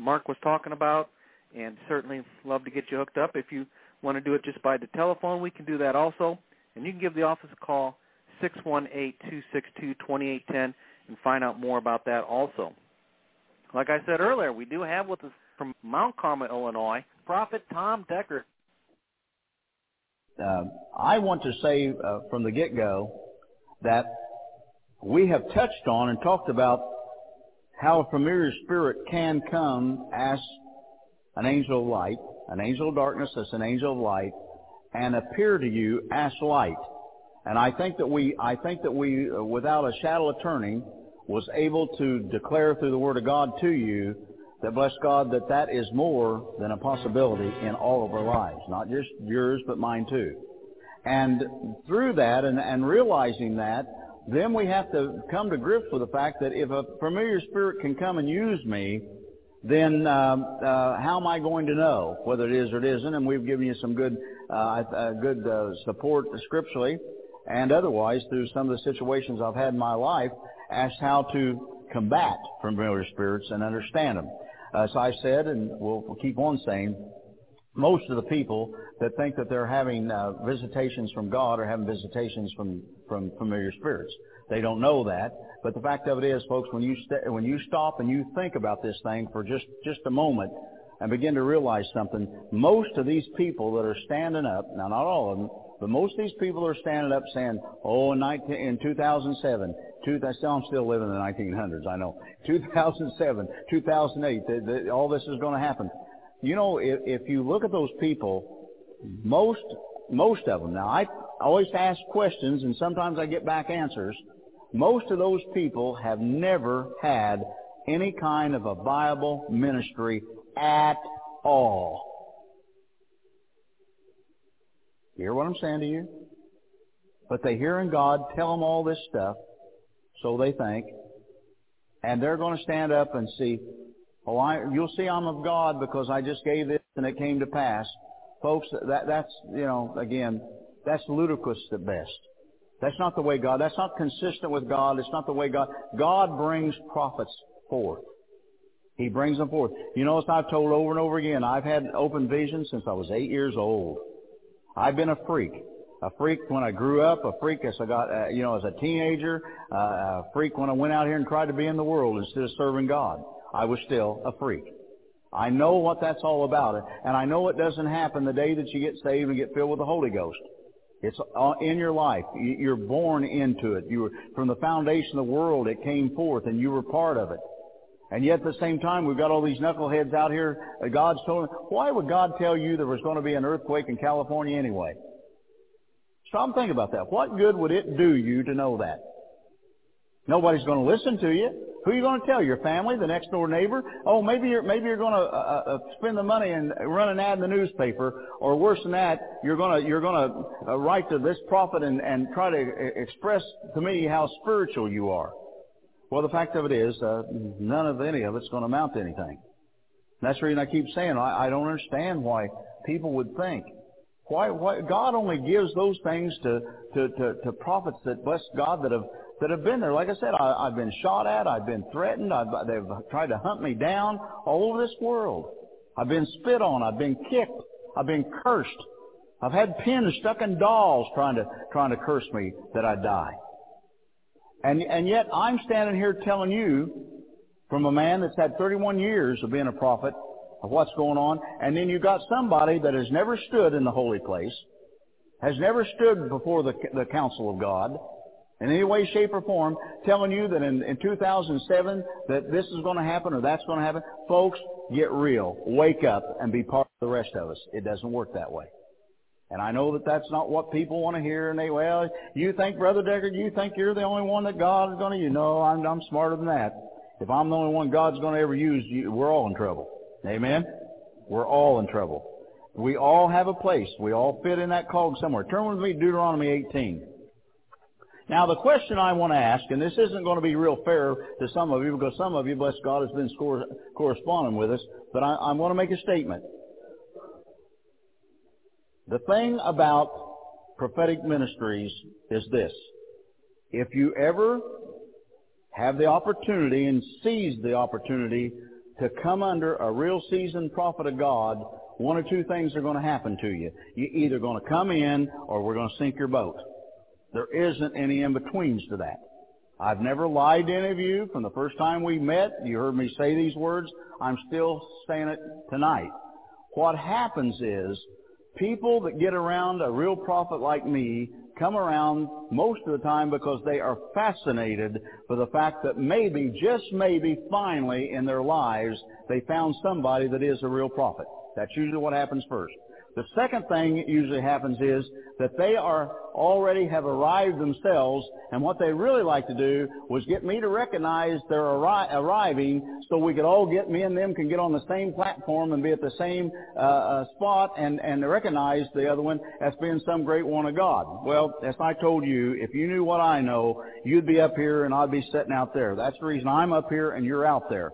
Mark was talking about, and certainly love to get you hooked up. If you want to do it just by the telephone, we can do that also. And you can give the office a call, 618-262-2810, and find out more about that also. Like I said earlier, we do have with us from Mount Carmel, Illinois, Prophet Tom Deckard. Uh, I want to say uh, from the get-go that we have touched on and talked about how a familiar spirit can come as an angel of light, an angel of darkness as an angel of light, and appear to you as light. And I think that we, I think that we, uh, without a shadow of turning, was able to declare through the Word of God to you that bless God that that is more than a possibility in all of our lives, not just yours, but mine too. And through that and, and realizing that, then we have to come to grips with the fact that if a familiar spirit can come and use me, then um, uh, how am I going to know whether it is or it isn't? And we've given you some good, uh, uh, good uh, support scripturally and otherwise through some of the situations I've had in my life as how to combat familiar spirits and understand them. As I said, and we'll, we'll keep on saying, most of the people that think that they're having uh, visitations from God are having visitations from, from familiar spirits. They don't know that. But the fact of it is, folks, when you, st- when you stop and you think about this thing for just, just a moment and begin to realize something, most of these people that are standing up, now not all of them, but most of these people are standing up saying, oh, in, 19, in 2007, two, I'm still living in the 1900s, I know. 2007, 2008, the, the, all this is going to happen. You know, if, if you look at those people, most, most of them, now I always ask questions and sometimes I get back answers. Most of those people have never had any kind of a viable ministry at all. You hear what I'm saying to you? But they hearing God tell them all this stuff, so they think, and they're going to stand up and see, oh, I, you'll see I'm of God because I just gave this and it came to pass. Folks, that, that's, you know, again, that's ludicrous at best. That's not the way God, that's not consistent with God. It's not the way God, God brings prophets forth. He brings them forth. You notice I've told over and over again, I've had open visions since I was eight years old. I've been a freak. A freak when I grew up, a freak as I got, uh, you know, as a teenager, uh, a freak when I went out here and tried to be in the world instead of serving God. I was still a freak. I know what that's all about, and I know it doesn't happen the day that you get saved and get filled with the Holy Ghost. It's in your life. You're born into it. You were, from the foundation of the world, it came forth, and you were part of it. And yet at the same time, we've got all these knuckleheads out here. Uh, God's told them, why would God tell you there was going to be an earthquake in California anyway? Stop and think about that. What good would it do you to know that? Nobody's going to listen to you. Who are you going to tell? Your family, the next door neighbor? Oh, maybe you're maybe you're going to uh, uh, spend the money and run an ad in the newspaper, or worse than that, you're going to you're going to uh, write to this prophet and and try to uh, express to me how spiritual you are. Well, the fact of it is, uh, none of any of it's going to amount to anything. That's the reason I keep saying I, I don't understand why people would think. Why, why God only gives those things to, to, to, to prophets that bless God that have that have been there. Like I said, I, I've been shot at, I've been threatened, I've, they've tried to hunt me down all over this world. I've been spit on, I've been kicked, I've been cursed. I've had pins stuck in dolls trying to trying to curse me that I die. And, and yet I'm standing here telling you from a man that's had 31 years of being a prophet of what's going on, and then you've got somebody that has never stood in the holy place, has never stood before the, the council of God, in any way, shape, or form, telling you that in, in 2007 that this is going to happen or that's going to happen. Folks, get real. Wake up and be part of the rest of us. It doesn't work that way. And I know that that's not what people want to hear. And they, well, you think, Brother Deckard, you think you're the only one that God is going to use. No, I'm, I'm smarter than that. If I'm the only one God's going to ever use, you, we're all in trouble. Amen? We're all in trouble. We all have a place. We all fit in that cog somewhere. Turn with me to Deuteronomy 18. Now, the question I want to ask, and this isn't going to be real fair to some of you because some of you, bless God, has been corresponding with us, but I, I want to make a statement. The thing about prophetic ministries is this. If you ever have the opportunity and seize the opportunity to come under a real seasoned prophet of God, one or two things are going to happen to you. You're either going to come in or we're going to sink your boat. There isn't any in-betweens to that. I've never lied to any of you from the first time we met. You heard me say these words. I'm still saying it tonight. What happens is people that get around a real prophet like me come around most of the time because they are fascinated with the fact that maybe, just maybe, finally in their lives, they found somebody that is a real prophet. That's usually what happens first. The second thing that usually happens is that they are already have arrived themselves, and what they really like to do was get me to recognize they're arri- arriving, so we could all get me and them can get on the same platform and be at the same uh, uh, spot and and recognize the other one as being some great one of God. Well, as I told you, if you knew what I know, you'd be up here and I'd be sitting out there. That's the reason I'm up here and you're out there.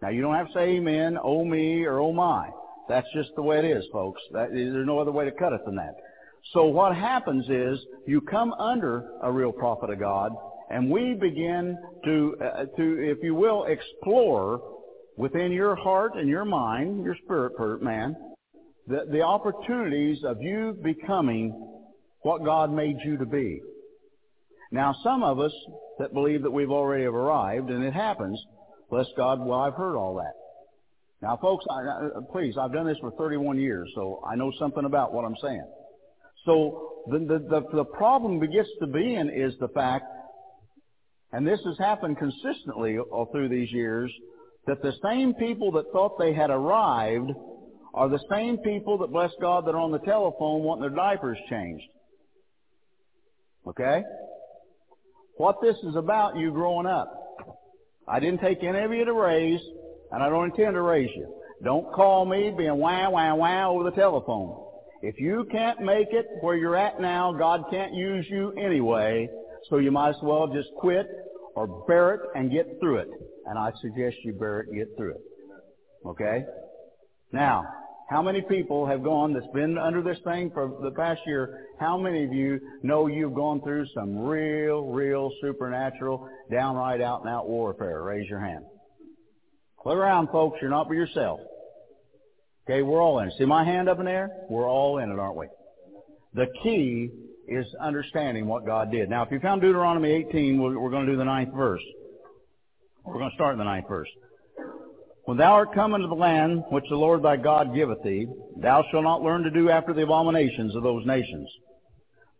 Now you don't have to say amen, oh me, or oh my. That's just the way it is, folks. That, there's no other way to cut it than that. So what happens is you come under a real prophet of God, and we begin to, uh, to, if you will, explore within your heart and your mind, your spirit man, the, the opportunities of you becoming what God made you to be. Now, some of us that believe that we've already arrived, and it happens, bless God, well, I've heard all that. Now, folks, I, please, I've done this for 31 years, so I know something about what I'm saying. So the, the, the, the problem begins to be in is the fact, and this has happened consistently all through these years, that the same people that thought they had arrived are the same people that, bless God, that are on the telephone wanting their diapers changed. Okay? What this is about, you growing up. I didn't take any of you to raise, and I don't intend to raise you. Don't call me being wah, wah, wah over the telephone. If you can't make it where you're at now, God can't use you anyway, so you might as well just quit or bear it and get through it. And I suggest you bear it and get through it. Okay? Now, how many people have gone that's been under this thing for the past year? How many of you know you've gone through some real, real supernatural, downright out and out warfare? Raise your hand. Look around, folks. You're not by yourself. Okay, we're all in. See my hand up in there? We're all in it, aren't we? The key is understanding what God did. Now, if you found Deuteronomy 18, we're, we're going to do the ninth verse. We're going to start in the ninth verse. When thou art come into the land which the Lord thy God giveth thee, thou shalt not learn to do after the abominations of those nations.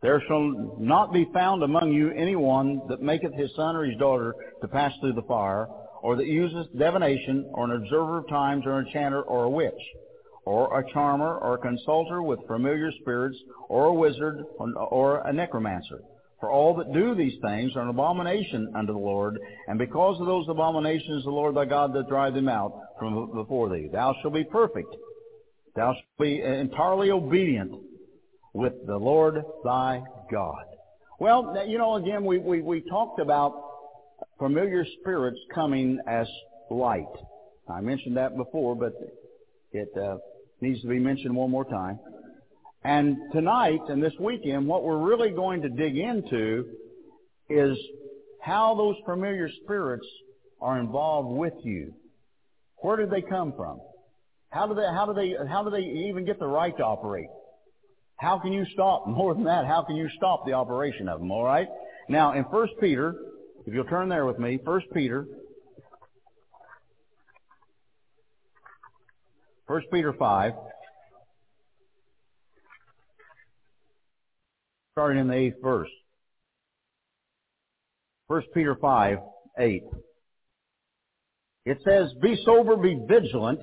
There shall not be found among you any one that maketh his son or his daughter to pass through the fire, or that uses divination, or an observer of times, or an enchanter, or a witch or a charmer, or a consulter with familiar spirits, or a wizard, or a necromancer. For all that do these things are an abomination unto the Lord, and because of those abominations the Lord thy God doth drive them out from before thee. Thou shalt be perfect. Thou shalt be entirely obedient with the Lord thy God. Well, you know, again, we, we, we talked about familiar spirits coming as light. I mentioned that before, but it uh, needs to be mentioned one more time. And tonight and this weekend, what we're really going to dig into is how those familiar spirits are involved with you. Where did they come from? How do they, how do they, how do they even get the right to operate? How can you stop, more than that, how can you stop the operation of them, alright? Now, in 1 Peter, if you'll turn there with me, 1 Peter 1 Peter 5, starting in the eighth verse. 1 Peter 5, 8. It says, Be sober, be vigilant,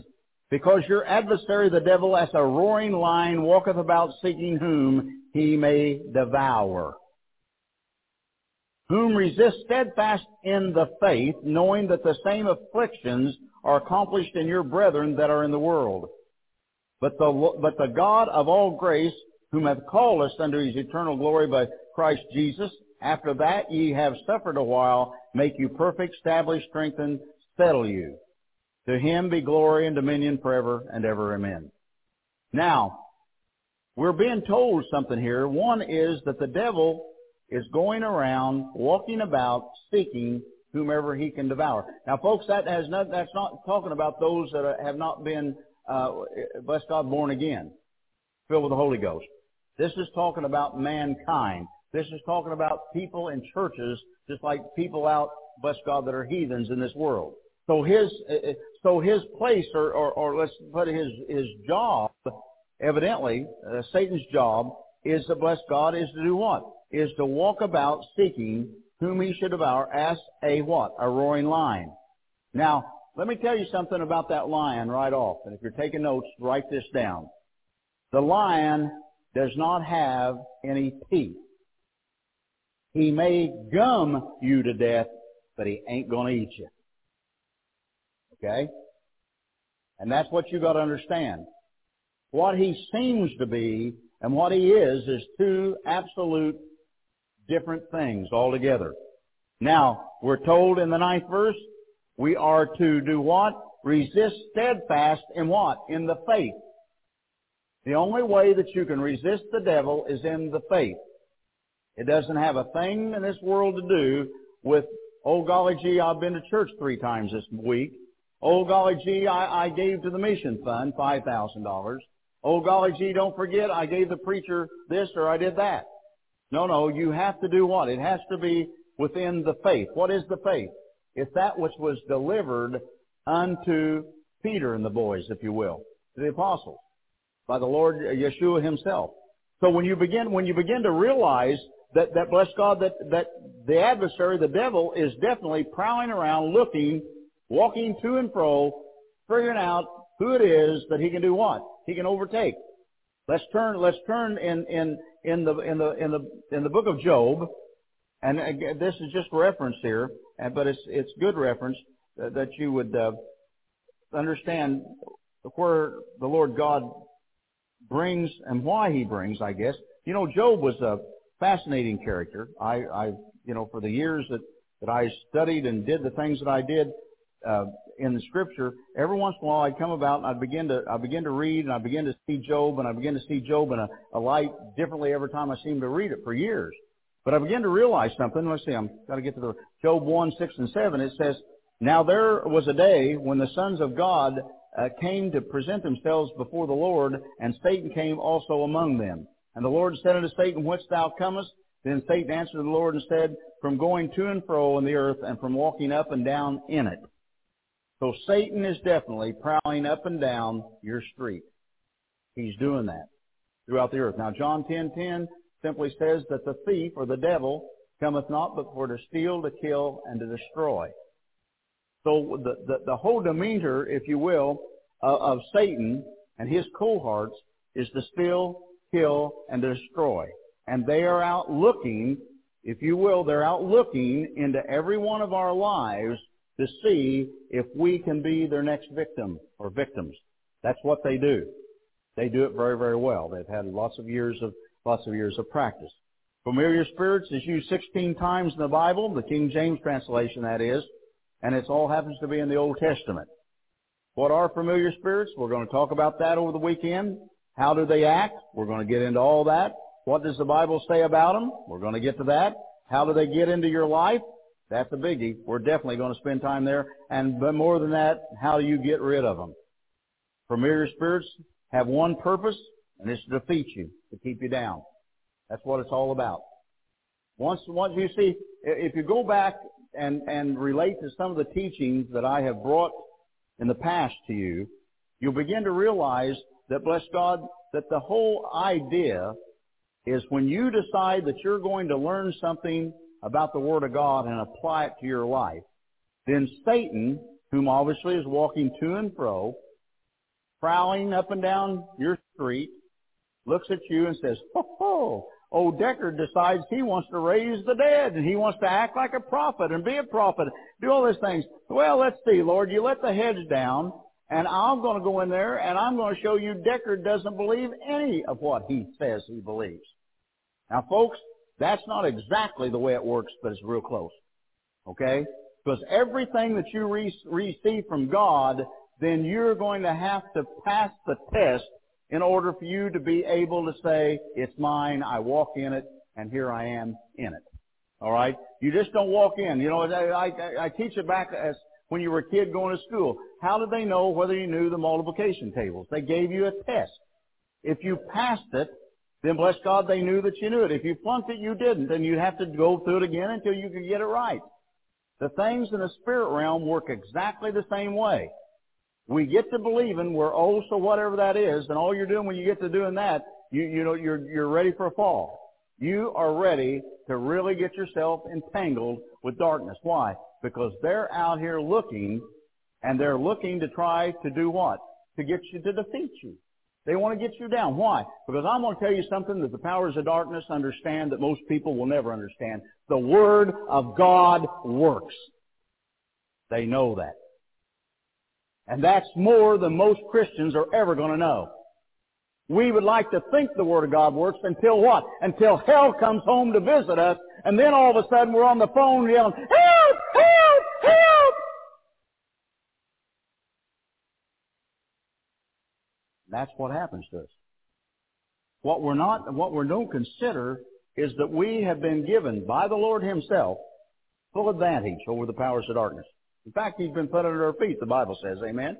because your adversary the devil as a roaring lion walketh about seeking whom he may devour. Whom resist steadfast in the faith, knowing that the same afflictions are accomplished in your brethren that are in the world. But the, but the God of all grace, whom hath called us unto his eternal glory by Christ Jesus, after that ye have suffered a while, make you perfect, establish, strengthen, settle you. To him be glory and dominion forever and ever. Amen. Now, we're being told something here. One is that the devil is going around, walking about, seeking whomever he can devour. Now, folks, that has not, that's not talking about those that have not been, uh, bless God, born again, filled with the Holy Ghost. This is talking about mankind. This is talking about people in churches, just like people out, bless God, that are heathens in this world. So his, uh, uh, so his place, or, or, or let's put his, his job, evidently, uh, Satan's job is to bless God, is to do what? Is to walk about seeking whom he should devour as a what? A roaring lion. Now, let me tell you something about that lion right off. And if you're taking notes, write this down. The lion does not have any teeth. He may gum you to death, but he ain't gonna eat you. Okay? And that's what you gotta understand. What he seems to be and what he is is two absolute different things altogether. Now, we're told in the ninth verse, we are to do what? Resist steadfast in what? In the faith. The only way that you can resist the devil is in the faith. It doesn't have a thing in this world to do with, oh golly gee, I've been to church three times this week. Oh golly gee, I, I gave to the mission fund $5,000. Oh golly gee, don't forget I gave the preacher this or I did that. No, no, you have to do what? It has to be within the faith. What is the faith? It's that which was delivered unto Peter and the boys, if you will, to the apostles by the Lord Yeshua himself. So when you begin, when you begin to realize that, that bless God, that, that the adversary, the devil, is definitely prowling around looking, walking to and fro, figuring out who it is that he can do what? He can overtake. Let's turn, let's turn in, in, in the, in the, in the, in the book of Job, and again, this is just reference here, but it's, it's good reference that you would, uh, understand where the Lord God brings and why he brings, I guess. You know, Job was a fascinating character. I, I you know, for the years that, that I studied and did the things that I did, uh, in the scripture, every once in a while I'd come about and I'd begin to, I begin to read and I begin to see Job and I begin to see Job in a, a light differently every time I seem to read it for years. But I begin to realize something. Let's see, I'm got to get to the Job 1, 6, and 7. It says, Now there was a day when the sons of God uh, came to present themselves before the Lord, and Satan came also among them. And the Lord said unto Satan, Whence thou comest? Then Satan answered the Lord and said, From going to and fro in the earth, and from walking up and down in it. So Satan is definitely prowling up and down your street. He's doing that throughout the earth. Now John 10:10 simply says that the thief or the devil cometh not but for to steal, to kill, and to destroy. So the, the, the whole demeanor, if you will, of, of Satan and his cohorts is to steal, kill, and destroy. And they are out looking, if you will, they're out looking into every one of our lives to see if we can be their next victim or victims. That's what they do. They do it very, very well. They've had lots of years of, lots of years of practice. Familiar spirits is used 16 times in the Bible, the King James translation that is and it all happens to be in the Old Testament. What are familiar spirits? We're going to talk about that over the weekend. How do they act? We're going to get into all that. What does the Bible say about them? We're going to get to that. How do they get into your life? That's a biggie. We're definitely going to spend time there. And but more than that, how do you get rid of them? Familiar spirits have one purpose, and it's to defeat you, to keep you down. That's what it's all about. Once, once you see, if you go back and, and relate to some of the teachings that I have brought in the past to you, you'll begin to realize that, bless God, that the whole idea is when you decide that you're going to learn something about the Word of God and apply it to your life, then Satan, whom obviously is walking to and fro, prowling up and down your street, looks at you and says, ho, ho, old Deckard decides he wants to raise the dead and he wants to act like a prophet and be a prophet, do all these things. Well, let's see, Lord, you let the heads down and I'm going to go in there and I'm going to show you Deckard doesn't believe any of what he says he believes. Now, folks, that's not exactly the way it works, but it's real close. Okay? Because everything that you re- receive from God, then you're going to have to pass the test in order for you to be able to say, it's mine, I walk in it, and here I am in it. All right? You just don't walk in. You know, I, I, I teach it back as when you were a kid going to school. How did they know whether you knew the multiplication tables? They gave you a test. If you passed it, then bless God, they knew that you knew it. If you flunked it, you didn't, and you'd have to go through it again until you could get it right. The things in the spirit realm work exactly the same way. We get to believing we're oh so whatever that is, and all you're doing when you get to doing that, you you know you're you're ready for a fall. You are ready to really get yourself entangled with darkness. Why? Because they're out here looking, and they're looking to try to do what? To get you to defeat you. They want to get you down. Why? Because I'm going to tell you something that the powers of darkness understand that most people will never understand. The Word of God works. They know that. And that's more than most Christians are ever going to know. We would like to think the Word of God works until what? Until hell comes home to visit us, and then all of a sudden we're on the phone yelling, That's what happens to us. What we're not, what we don't consider is that we have been given by the Lord Himself full advantage over the powers of darkness. In fact, He's been put under our feet, the Bible says. Amen?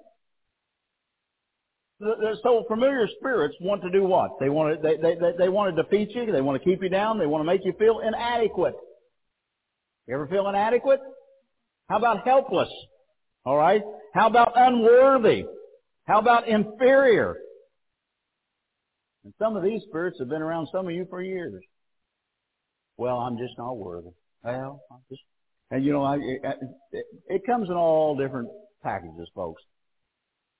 So familiar spirits want to do what? They want to, they, they, they, they want to defeat you. They want to keep you down. They want to make you feel inadequate. You ever feel inadequate? How about helpless? All right. How about unworthy? How about inferior? And some of these spirits have been around some of you for years. Well, I'm just not worthy. Well, I'm just, and you know, I, it, it comes in all different packages, folks.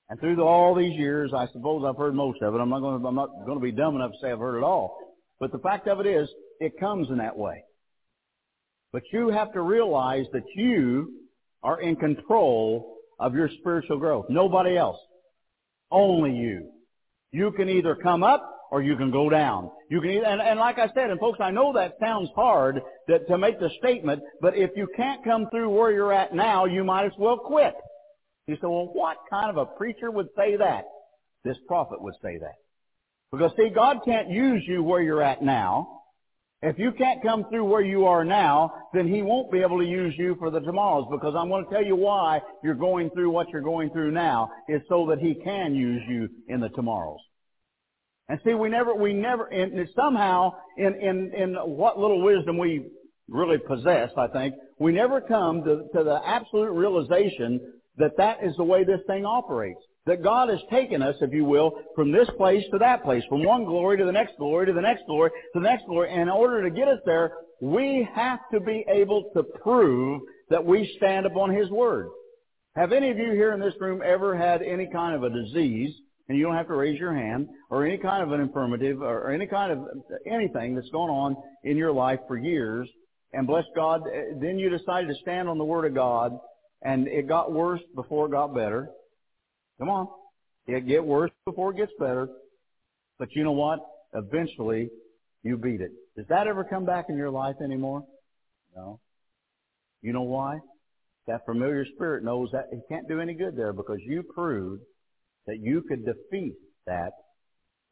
And through the, all these years, I suppose I've heard most of it. I'm not going to, I'm not going to be dumb enough to say I've heard it all. But the fact of it is, it comes in that way. But you have to realize that you are in control of your spiritual growth. Nobody else. Only you. You can either come up or you can go down. You can and, and like I said, and folks, I know that sounds hard that, to make the statement, but if you can't come through where you're at now, you might as well quit. You say, well, what kind of a preacher would say that? This prophet would say that. Because see, God can't use you where you're at now. If you can't come through where you are now, then He won't be able to use you for the tomorrows because I'm going to tell you why you're going through what you're going through now is so that He can use you in the tomorrows. And see, we never, we never, and somehow in, in, in what little wisdom we really possess, I think, we never come to, to the absolute realization that that is the way this thing operates. That God has taken us, if you will, from this place to that place, from one glory to the next glory to the next glory to the next glory. And in order to get us there, we have to be able to prove that we stand upon His Word. Have any of you here in this room ever had any kind of a disease, and you don't have to raise your hand, or any kind of an infirmity, or any kind of anything that's gone on in your life for years, and bless God, eh, then you decided to stand on the Word of God, and it got worse before it got better. Come on. It get worse before it gets better. But you know what? Eventually, you beat it. Does that ever come back in your life anymore? No. You know why? That familiar spirit knows that it can't do any good there because you proved that you could defeat that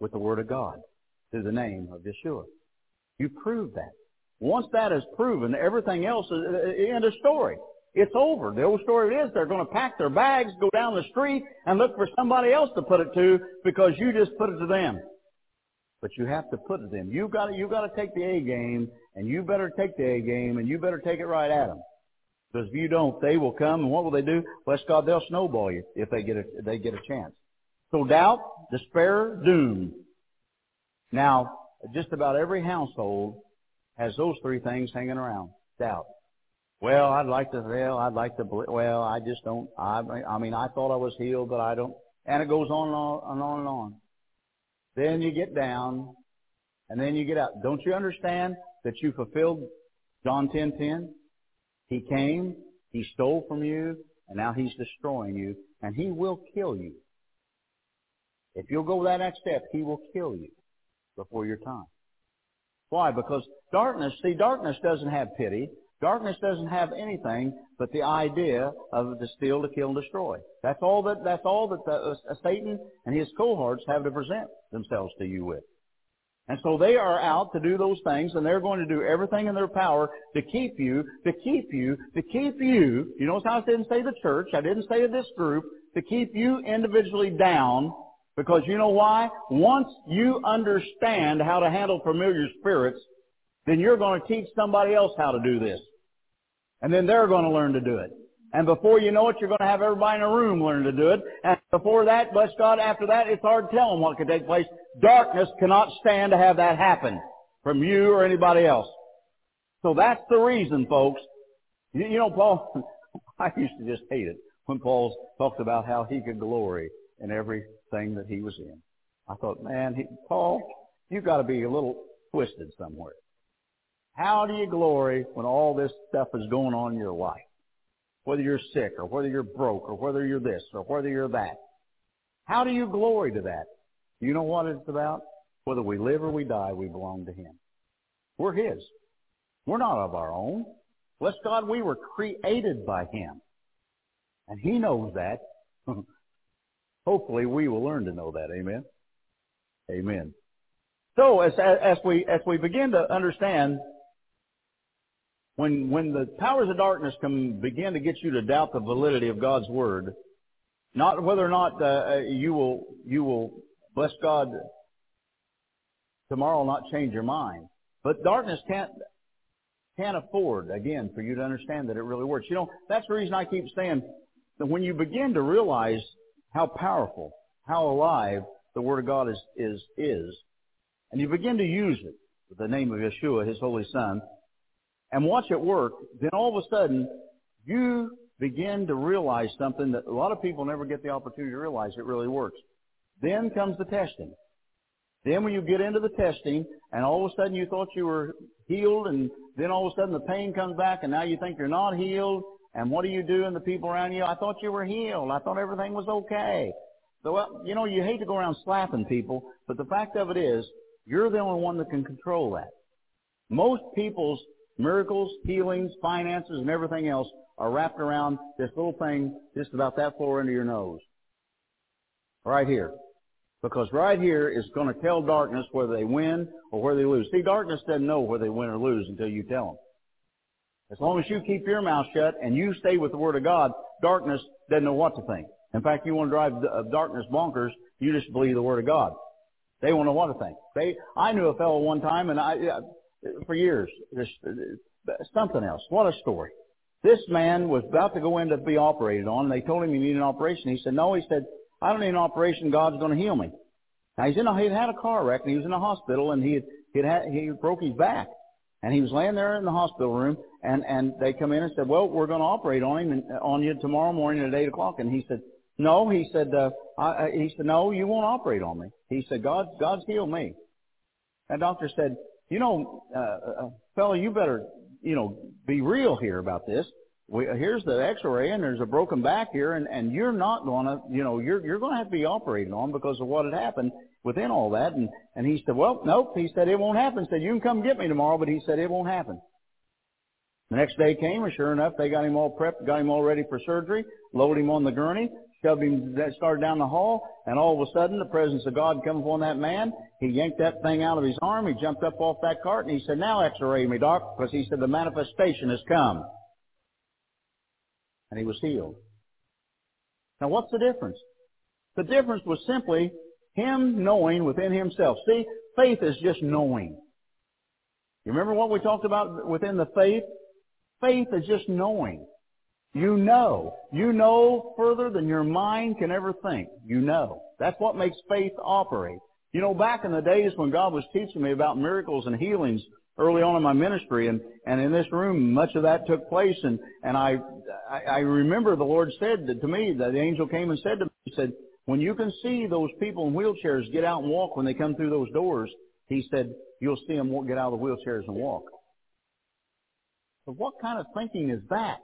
with the Word of God through the name of Yeshua. You prove that. Once that is proven, everything else is uh, end of story. It's over. The old story is they're going to pack their bags, go down the street, and look for somebody else to put it to because you just put it to them. But you have to put it to them. You've got to, you've got to take the A game, and you better take the A game, and you better take it right at them. Because if you don't, they will come, and what will they do? Bless God, they'll snowball you if they get a, if they get a chance. So doubt, despair, doom. Now, just about every household has those three things hanging around. Doubt. Well, I'd like to, well, I'd like to, well, I just don't, I, I mean, I thought I was healed, but I don't, and it goes on and on and on and on. Then you get down, and then you get out. Don't you understand that you fulfilled John 10:10? 10? He came, he stole from you, and now he's destroying you, and he will kill you. If you'll go that next step, he will kill you before your time. Why? Because darkness, see, darkness doesn't have pity. Darkness doesn't have anything but the idea of to steal, to kill, and destroy. That's all that that's all that the, uh, Satan and his cohorts have to present themselves to you with. And so they are out to do those things, and they're going to do everything in their power to keep you, to keep you, to keep you. You notice how I didn't say the church, I didn't say this group, to keep you individually down, because you know why? Once you understand how to handle familiar spirits, then you're going to teach somebody else how to do this. And then they're going to learn to do it. And before you know it, you're going to have everybody in a room learn to do it. And before that, bless God, after that, it's hard to tell them what could take place. Darkness cannot stand to have that happen from you or anybody else. So that's the reason, folks. You, know, Paul, I used to just hate it when Paul talked about how he could glory in everything that he was in. I thought, man, he, Paul, you've got to be a little twisted somewhere. How do you glory when all this stuff is going on in your life? Whether you're sick or whether you're broke or whether you're this or whether you're that. How do you glory to that? You know what it's about? Whether we live or we die, we belong to Him. We're His. We're not of our own. Bless God, we were created by Him. And He knows that. Hopefully we will learn to know that. Amen. Amen. So as, as we, as we begin to understand, when, when the powers of darkness can begin to get you to doubt the validity of God's Word, not whether or not uh, you will, you will, bless God, tomorrow not change your mind. But darkness can't, can't afford, again, for you to understand that it really works. You know, that's the reason I keep saying that when you begin to realize how powerful, how alive the Word of God is, is, is, and you begin to use it, with the name of Yeshua, His Holy Son, and watch it work, then all of a sudden, you begin to realize something that a lot of people never get the opportunity to realize it really works. Then comes the testing. Then when you get into the testing, and all of a sudden you thought you were healed, and then all of a sudden the pain comes back, and now you think you're not healed, and what do you do and the people around you? I thought you were healed. I thought everything was okay. So, well, you know, you hate to go around slapping people, but the fact of it is, you're the only one that can control that. Most people's miracles, healings, finances, and everything else are wrapped around this little thing just about that far into your nose. Right here. Because right here is going to tell darkness whether they win or whether they lose. See, darkness doesn't know whether they win or lose until you tell them. As long as you keep your mouth shut and you stay with the Word of God, darkness doesn't know what to think. In fact, you want to drive uh, darkness bonkers, you just believe the Word of God. They won't know what to think. They, I knew a fellow one time, and I, for years, just uh, something else. What a story. This man was about to go in to be operated on, and they told him he needed an operation. He said, no, he said, I don't need an operation. God's going to heal me. Now he's in a, he'd had a car wreck and he was in a hospital and he had, he'd had, he broke his back. And he was laying there in the hospital room and, and they come in and said, well, we're going to operate on him and, on you tomorrow morning at 8 o'clock. And he said, no, he said, uh, I, he said, no, you won't operate on me. He said, God, God's healed me. That doctor said, you know, uh, uh, fellow, you better, you know, be real here about this we, here's the x-ray and there's a broken back here and, and you're not going to, you know, you're, you're going to have to be operated on because of what had happened within all that. And, and he said, well, nope. He said, it won't happen. He said, you can come get me tomorrow, but he said, it won't happen. The next day came and sure enough, they got him all prepped, got him all ready for surgery, loaded him on the gurney, shoved him, started down the hall, and all of a sudden the presence of God come upon that man. He yanked that thing out of his arm. He jumped up off that cart and he said, now x-ray me, doc, because he said the manifestation has come and he was healed. Now what's the difference? The difference was simply him knowing within himself. See, faith is just knowing. You remember what we talked about within the faith? Faith is just knowing. You know. You know further than your mind can ever think. You know. That's what makes faith operate. You know, back in the days when God was teaching me about miracles and healings, early on in my ministry, and and in this room, much of that took place, and and I I, I remember the Lord said to me that the angel came and said to me, he said, when you can see those people in wheelchairs get out and walk when they come through those doors, he said you'll see them get out of the wheelchairs and walk. But what kind of thinking is that?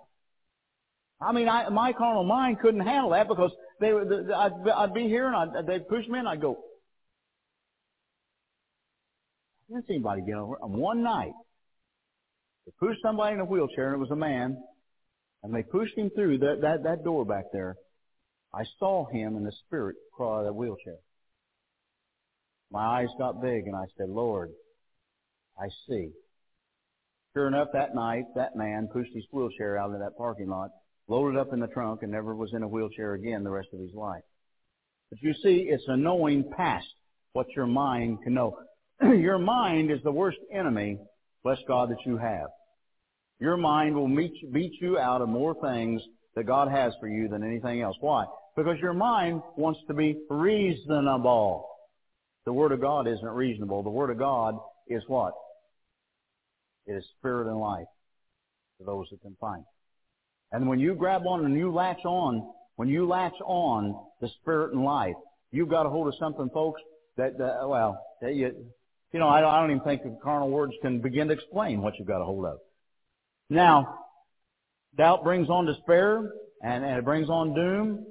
I mean, I, my carnal mind couldn't handle that because they, I'd, I'd be here and I'd, they'd push me and I'd go, I didn't see anybody get over. One night, they pushed somebody in a wheelchair, and it was a man, and they pushed him through that, that, that door back there. I saw him in the spirit crawl out of that wheelchair. My eyes got big, and I said, Lord, I see. Sure enough, that night, that man pushed his wheelchair out of that parking lot, loaded up in the trunk, and never was in a wheelchair again the rest of his life. But you see, it's a knowing past what your mind can know. your mind is the worst enemy, bless God, that you have. Your mind will meet, beat you out of more things that God has for you than anything else. Why? Because your mind wants to be reasonable. The Word of God isn't reasonable. The Word of God is what? It is spirit and life to those that can find. And when you grab on and you latch on, when you latch on the spirit and life, you've got a hold of something, folks, that, that well, that you, you know, I don't, I don't even think the carnal words can begin to explain what you've got a hold of. Now, doubt brings on despair, and, and it brings on doom,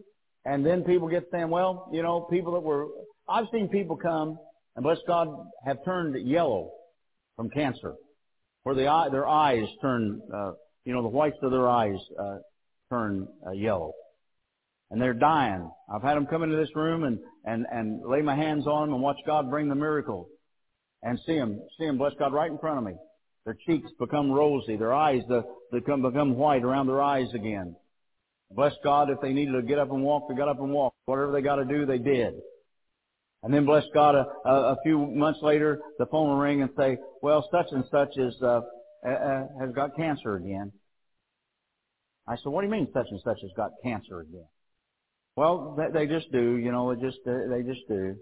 and then people get saying, well, you know, people that were, I've seen people come, and bless God, have turned yellow from cancer, where the eye, their eyes turn, uh, you know, the whites of their eyes uh, turn uh, yellow and they're dying. I've had them come into this room and, and, and lay my hands on them and watch God bring the miracle and see them, see them, bless God, right in front of me. Their cheeks become rosy. Their eyes the, become, become white around their eyes again. Bless God, if they needed to get up and walk, they got up and walked. Whatever they got to do, they did. And then bless God, a, a, a few months later, the phone will ring and say, well, such and such is, uh, uh, uh has got cancer again. I said, what do you mean such and such has got cancer again? Well, they just do, you know, they just, they just do.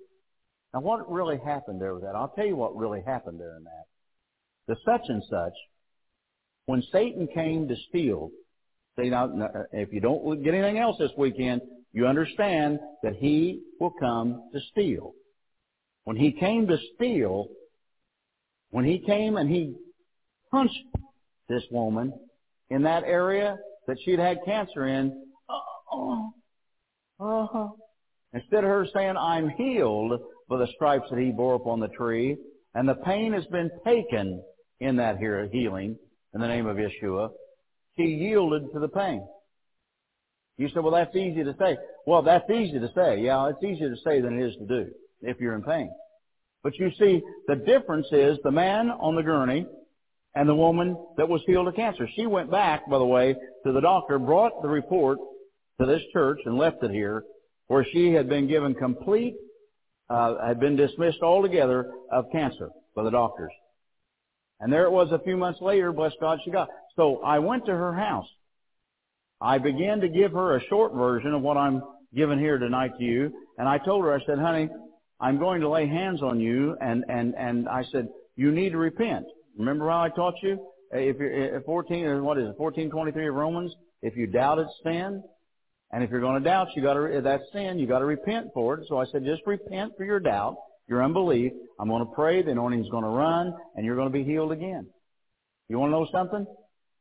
Now what really happened there with that? I'll tell you what really happened there in that. The such and such, when Satan came to steal, see now, if you don't get anything else this weekend, you understand that he will come to steal. When he came to steal, when he came and he punched this woman in that area that she'd had cancer in, oh, uh-huh. Instead of her saying, I'm healed for the stripes that he bore upon the tree, and the pain has been taken in that here healing in the name of Yeshua, she yielded to the pain. You say, well, that's easy to say. Well, that's easy to say. Yeah, it's easier to say than it is to do if you're in pain. But you see, the difference is the man on the gurney and the woman that was healed of cancer. She went back, by the way, to the doctor, brought the report to this church and left it here, where she had been given complete, uh, had been dismissed altogether of cancer by the doctors. And there it was a few months later, bless God, she got. So I went to her house. I began to give her a short version of what I'm giving here tonight to you. And I told her, I said, honey, I'm going to lay hands on you. And, and, and I said, you need to repent. Remember how I taught you? If you're 14, what is it, 1423 of Romans? If you doubt it's sin, and if you're going to doubt, you got to that's sin. You got to repent for it. So I said, just repent for your doubt, your unbelief. I'm going to pray. The anointing's going to run, and you're going to be healed again. You want to know something?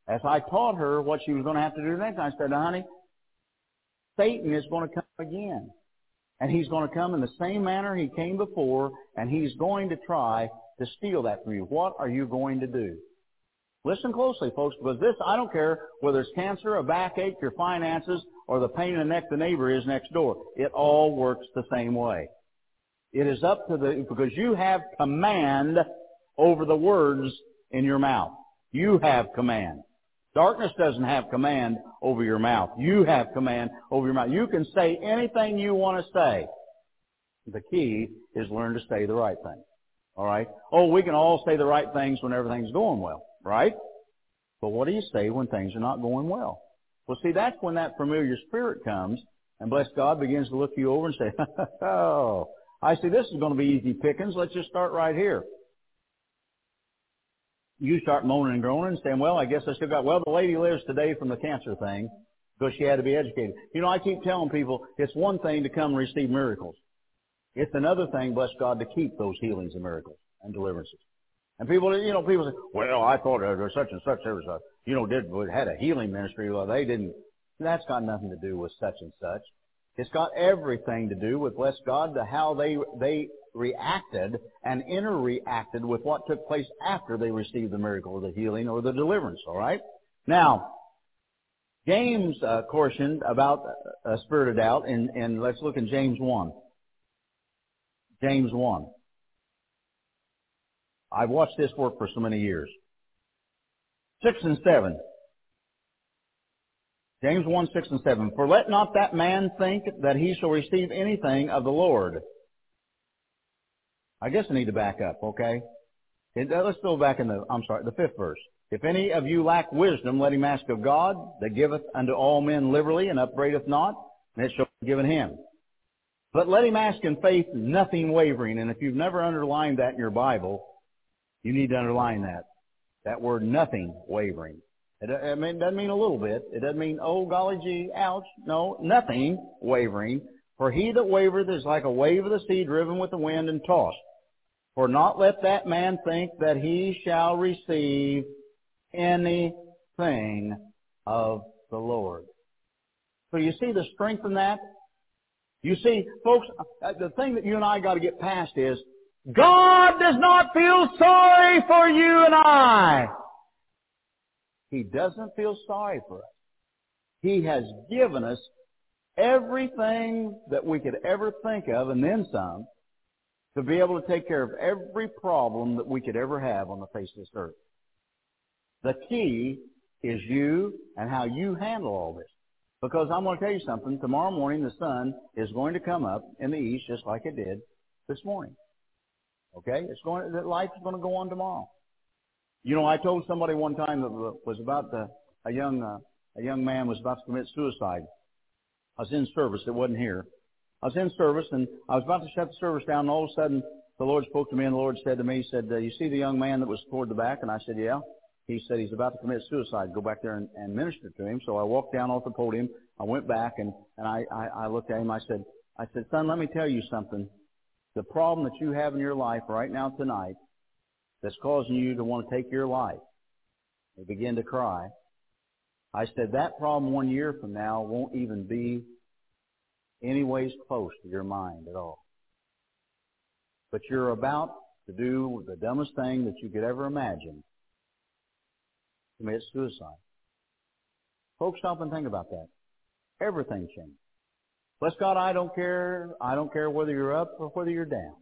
As I taught her what she was going to have to do next, I said, honey, Satan is going to come again. And he's going to come in the same manner he came before, and he's going to try to steal that from you. What are you going to do? Listen closely, folks, because this, I don't care whether it's cancer, a backache, your finances, or the pain in the neck the neighbor is next door. It all works the same way. It is up to the, because you have command over the words in your mouth. You have command. Darkness doesn't have command over your mouth. You have command over your mouth. You can say anything you want to say. The key is learn to say the right thing. All right? Oh, we can all say the right things when everything's going well right? But what do you say when things are not going well? Well, see, that's when that familiar spirit comes and bless God begins to look you over and say, oh, I see this is going to be easy pickings. Let's just start right here. You start moaning and groaning and saying, well, I guess I still got, well, the lady lives today from the cancer thing because she had to be educated. You know, I keep telling people it's one thing to come and receive miracles. It's another thing, bless God, to keep those healings and miracles and deliverances. And people, you know, people say, well, I thought there was such and such, a, you know, did, had a healing ministry. Well, they didn't. That's got nothing to do with such and such. It's got everything to do with, bless God, to how they, they reacted and interreacted with what took place after they received the miracle or the healing or the deliverance, alright? Now, James uh, cautioned about a spirit of doubt, and, and let's look in James 1. James 1. I've watched this work for so many years. Six and seven. James 1, 6 and 7. For let not that man think that he shall receive anything of the Lord. I guess I need to back up, okay? Uh, let's go back in the, I'm sorry, the fifth verse. If any of you lack wisdom, let him ask of God, that giveth unto all men liberally and upbraideth not, and it shall be given him. But let him ask in faith, nothing wavering. And if you've never underlined that in your Bible, you need to underline that. That word nothing wavering. It, it doesn't mean a little bit. It doesn't mean, oh, golly gee, ouch. No, nothing wavering. For he that wavereth is like a wave of the sea driven with the wind and tossed. For not let that man think that he shall receive anything of the Lord. So you see the strength in that? You see, folks, uh, the thing that you and I got to get past is, God does not feel sorry for you and I. He doesn't feel sorry for us. He has given us everything that we could ever think of and then some to be able to take care of every problem that we could ever have on the face of this earth. The key is you and how you handle all this. Because I'm going to tell you something. Tomorrow morning the sun is going to come up in the east just like it did this morning. Okay? It's going, that life is going to go on tomorrow. You know, I told somebody one time that was about the, a young, uh, a young man was about to commit suicide. I was in service. It wasn't here. I was in service and I was about to shut the service down and all of a sudden the Lord spoke to me and the Lord said to me, he said, uh, you see the young man that was toward the back? And I said, yeah. He said he's about to commit suicide. Go back there and, and minister to him. So I walked down off the podium. I went back and, and I, I, I looked at him. I said, I said, son, let me tell you something. The problem that you have in your life right now tonight that's causing you to want to take your life. They begin to cry. I said that problem one year from now won't even be anyways close to your mind at all. But you're about to do the dumbest thing that you could ever imagine. Commit suicide. Folks, stop and think about that. Everything changes. Bless God, I don't care. I don't care whether you're up or whether you're down.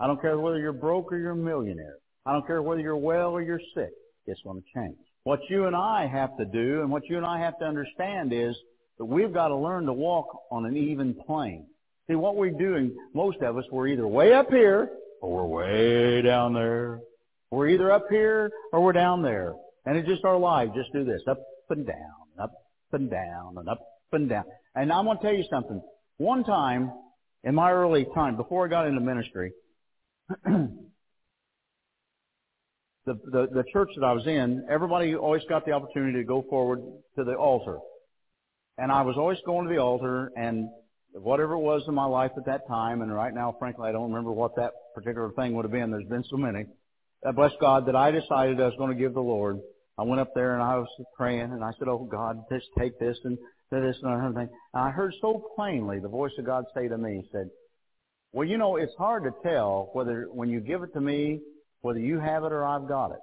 I don't care whether you're broke or you're a millionaire. I don't care whether you're well or you're sick. It's going to change. What you and I have to do and what you and I have to understand is that we've got to learn to walk on an even plane. See, what we're doing, most of us, we're either way up here or we're way down there. We're either up here or we're down there. And it's just our life. Just do this. Up and down, up and down, and up and down. And I'm going to tell you something. One time, in my early time, before I got into ministry, the, the, the church that I was in, everybody always got the opportunity to go forward to the altar. And I was always going to the altar and whatever it was in my life at that time, and right now, frankly, I don't remember what that particular thing would have been. There's been so many. Uh, bless God that I decided I was going to give the Lord. I went up there and I was praying and I said, Oh God, just take this and do this and everything. And I heard so plainly the voice of God say to me, he said, well, you know, it's hard to tell whether when you give it to me, whether you have it or I've got it.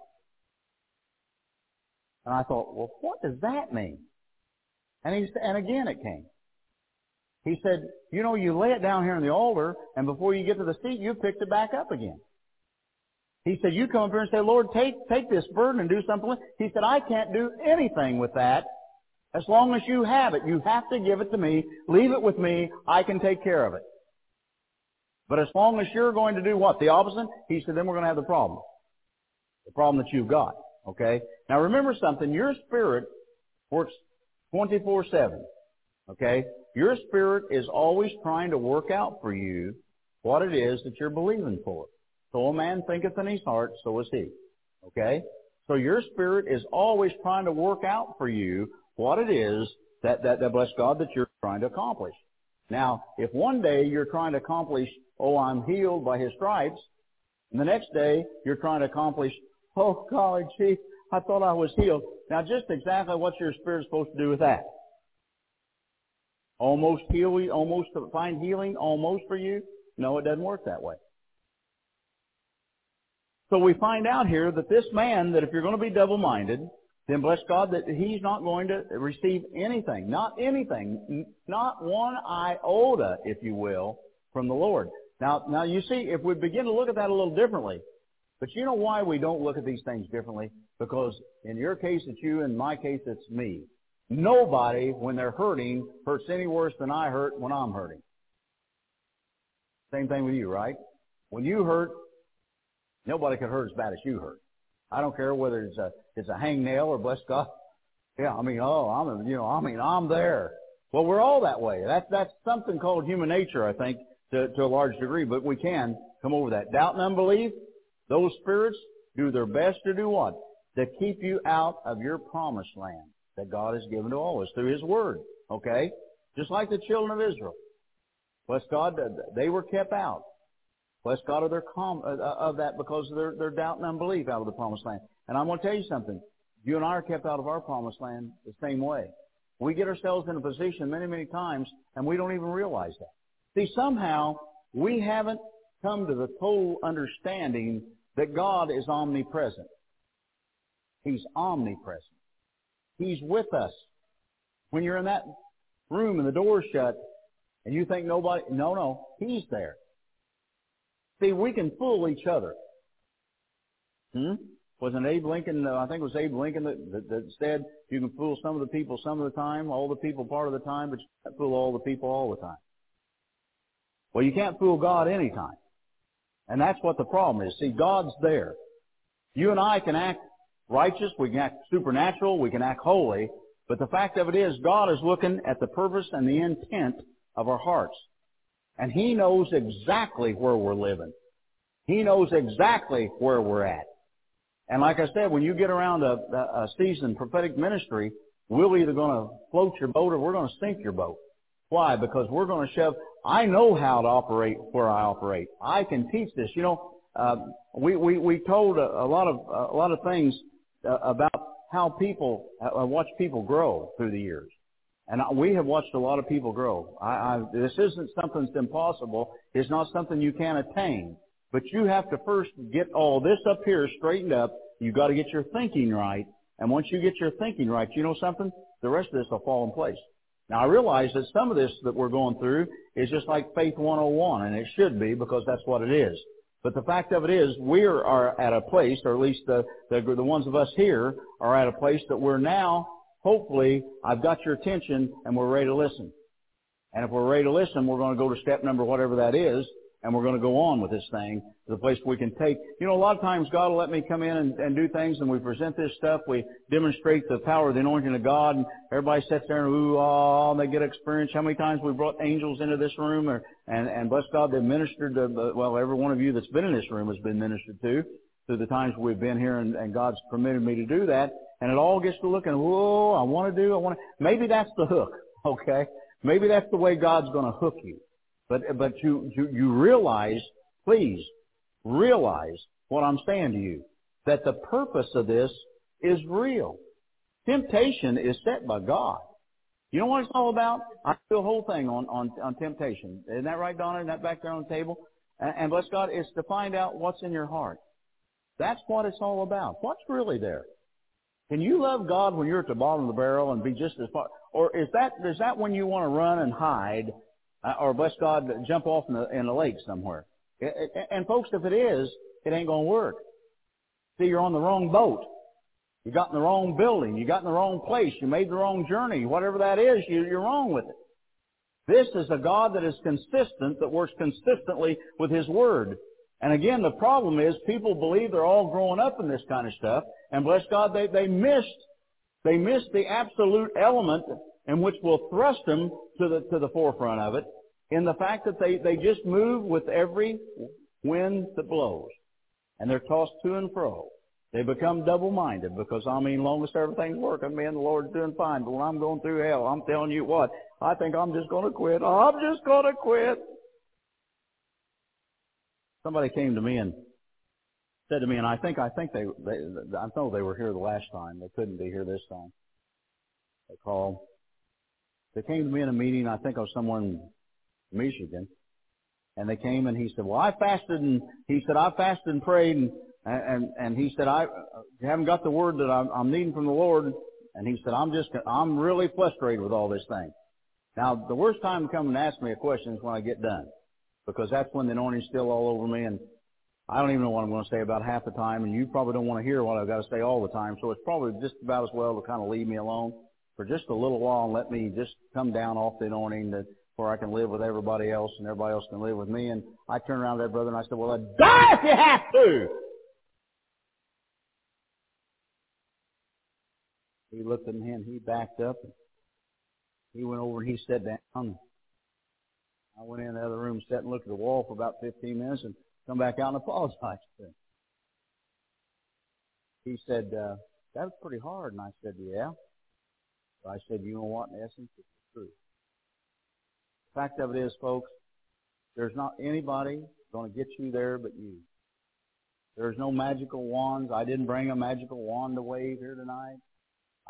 And I thought, well, what does that mean? And he and again it came. He said, you know, you lay it down here in the altar, and before you get to the seat, you picked it back up again. He said, you come up here and say, Lord, take, take this burden and do something with it. He said, I can't do anything with that as long as you have it. You have to give it to me. Leave it with me. I can take care of it. But as long as you're going to do what? The opposite? He said, then we're going to have the problem. The problem that you've got. Okay? Now remember something. Your spirit works 24-7. Okay? Your spirit is always trying to work out for you what it is that you're believing for. So a man thinketh in his heart, so is he. Okay? So your spirit is always trying to work out for you what it is that, that, that bless God, that you're trying to accomplish. Now, if one day you're trying to accomplish, oh, I'm healed by His stripes, and the next day you're trying to accomplish, oh, golly gee, I thought I was healed. Now, just exactly what's your spirit supposed to do with that? Almost heal, almost find healing, almost for you? No, it doesn't work that way. So we find out here that this man, that if you're going to be double-minded, then bless God that he's not going to receive anything, not anything, not one iota, if you will, from the Lord. Now, now you see, if we begin to look at that a little differently, but you know why we don't look at these things differently? Because in your case it's you, in my case it's me. Nobody, when they're hurting, hurts any worse than I hurt when I'm hurting. Same thing with you, right? When you hurt, nobody can hurt as bad as you hurt. I don't care whether it's a it's a hangnail or bless God. Yeah, I mean, oh, I'm you know, I mean, I'm there. Well, we're all that way. That's that's something called human nature, I think, to to a large degree. But we can come over that doubt and unbelief. Those spirits do their best to do what? To keep you out of your promised land that God has given to all of us through His Word. Okay, just like the children of Israel. Bless God, they were kept out. Bless God of their com- uh, of that because of their, their doubt and unbelief out of the promised land. And I'm going to tell you something. You and I are kept out of our promised land the same way. We get ourselves in a position many, many times and we don't even realize that. See, somehow we haven't come to the total understanding that God is omnipresent. He's omnipresent. He's with us. When you're in that room and the door's shut and you think nobody, no, no, He's there. See, we can fool each other. Hmm? Wasn't Abe Lincoln, uh, I think it was Abe Lincoln that, that, that said you can fool some of the people some of the time, all the people part of the time, but you can't fool all the people all the time. Well, you can't fool God anytime. And that's what the problem is. See, God's there. You and I can act righteous, we can act supernatural, we can act holy, but the fact of it is God is looking at the purpose and the intent of our hearts. And He knows exactly where we're living. He knows exactly where we're at. And like I said, when you get around a, a seasoned prophetic ministry, we're either going to float your boat or we're going to sink your boat. Why? Because we're going to shove. I know how to operate where I operate. I can teach this. You know, uh, we we we told a, a lot of a lot of things uh, about how people uh, watch people grow through the years. And we have watched a lot of people grow. I, I, this isn't something that's impossible. It's not something you can attain. But you have to first get all this up here straightened up. You've got to get your thinking right. And once you get your thinking right, you know something? The rest of this will fall in place. Now I realize that some of this that we're going through is just like Faith 101, and it should be because that's what it is. But the fact of it is, we are at a place, or at least the, the, the ones of us here, are at a place that we're now hopefully I've got your attention and we're ready to listen. And if we're ready to listen, we're going to go to step number whatever that is, and we're going to go on with this thing to the place we can take. You know, a lot of times God will let me come in and, and do things, and we present this stuff. We demonstrate the power of the anointing of God, and everybody sits there and ooh, ah, and they get experience. How many times we brought angels into this room, or, and and bless God, they've ministered to well, every one of you that's been in this room has been ministered to through the times we've been here, and, and God's permitted me to do that and it all gets to looking, whoa, I want to do, I want to. Maybe that's the hook, okay? Maybe that's the way God's going to hook you. But but you you, you realize, please realize what I'm saying to you, that the purpose of this is real. Temptation is set by God. You know what it's all about? I do a whole thing on, on, on temptation. Isn't that right, Donna? Isn't that back there on the table? And, and bless God, it's to find out what's in your heart. That's what it's all about. What's really there? Can you love God when you're at the bottom of the barrel and be just as far? Or is that is that when you want to run and hide, Uh, or bless God, jump off in the in the lake somewhere? And folks, if it is, it ain't going to work. See, you're on the wrong boat. You got in the wrong building. You got in the wrong place. You made the wrong journey. Whatever that is, you, you're wrong with it. This is a God that is consistent, that works consistently with His Word. And again, the problem is people believe they're all growing up in this kind of stuff, and bless God, they, they missed, they missed the absolute element in which will thrust them to the, to the forefront of it, in the fact that they, they just move with every wind that blows. And they're tossed to and fro. They become double-minded because, I mean, long as everything's working, me and the Lord's doing fine. But when I'm going through hell, I'm telling you what, I think I'm just going to quit. I'm just going to quit. Somebody came to me and said to me, and I think I think they, they I know they were here the last time. They couldn't be here this time. They called. They came to me in a meeting. I think was somewhere in Michigan, and they came and he said, "Well, I fasted and he said I fasted and prayed and and and he said I haven't got the word that I'm, I'm needing from the Lord." And he said, "I'm just I'm really frustrated with all this thing." Now, the worst time to come and ask me a question is when I get done because that's when the anointing's still all over me and I don't even know what I'm going to say about half the time and you probably don't want to hear what I've got to say all the time. So it's probably just about as well to kind of leave me alone for just a little while and let me just come down off the anointing that where I can live with everybody else and everybody else can live with me. And I turned around to that brother and I said, well, I'd die if you have to. He looked at me and he backed up. He went over and he sat down. I went in the other room, sat and looked at the wall for about 15 minutes and come back out and apologized. He said, uh, that was pretty hard. And I said, yeah. I said, you know what? In essence, it's the truth. The fact of it is, folks, There's not anybody going to get you there but you. There's no magical wands. I didn't bring a magical wand to wave here tonight.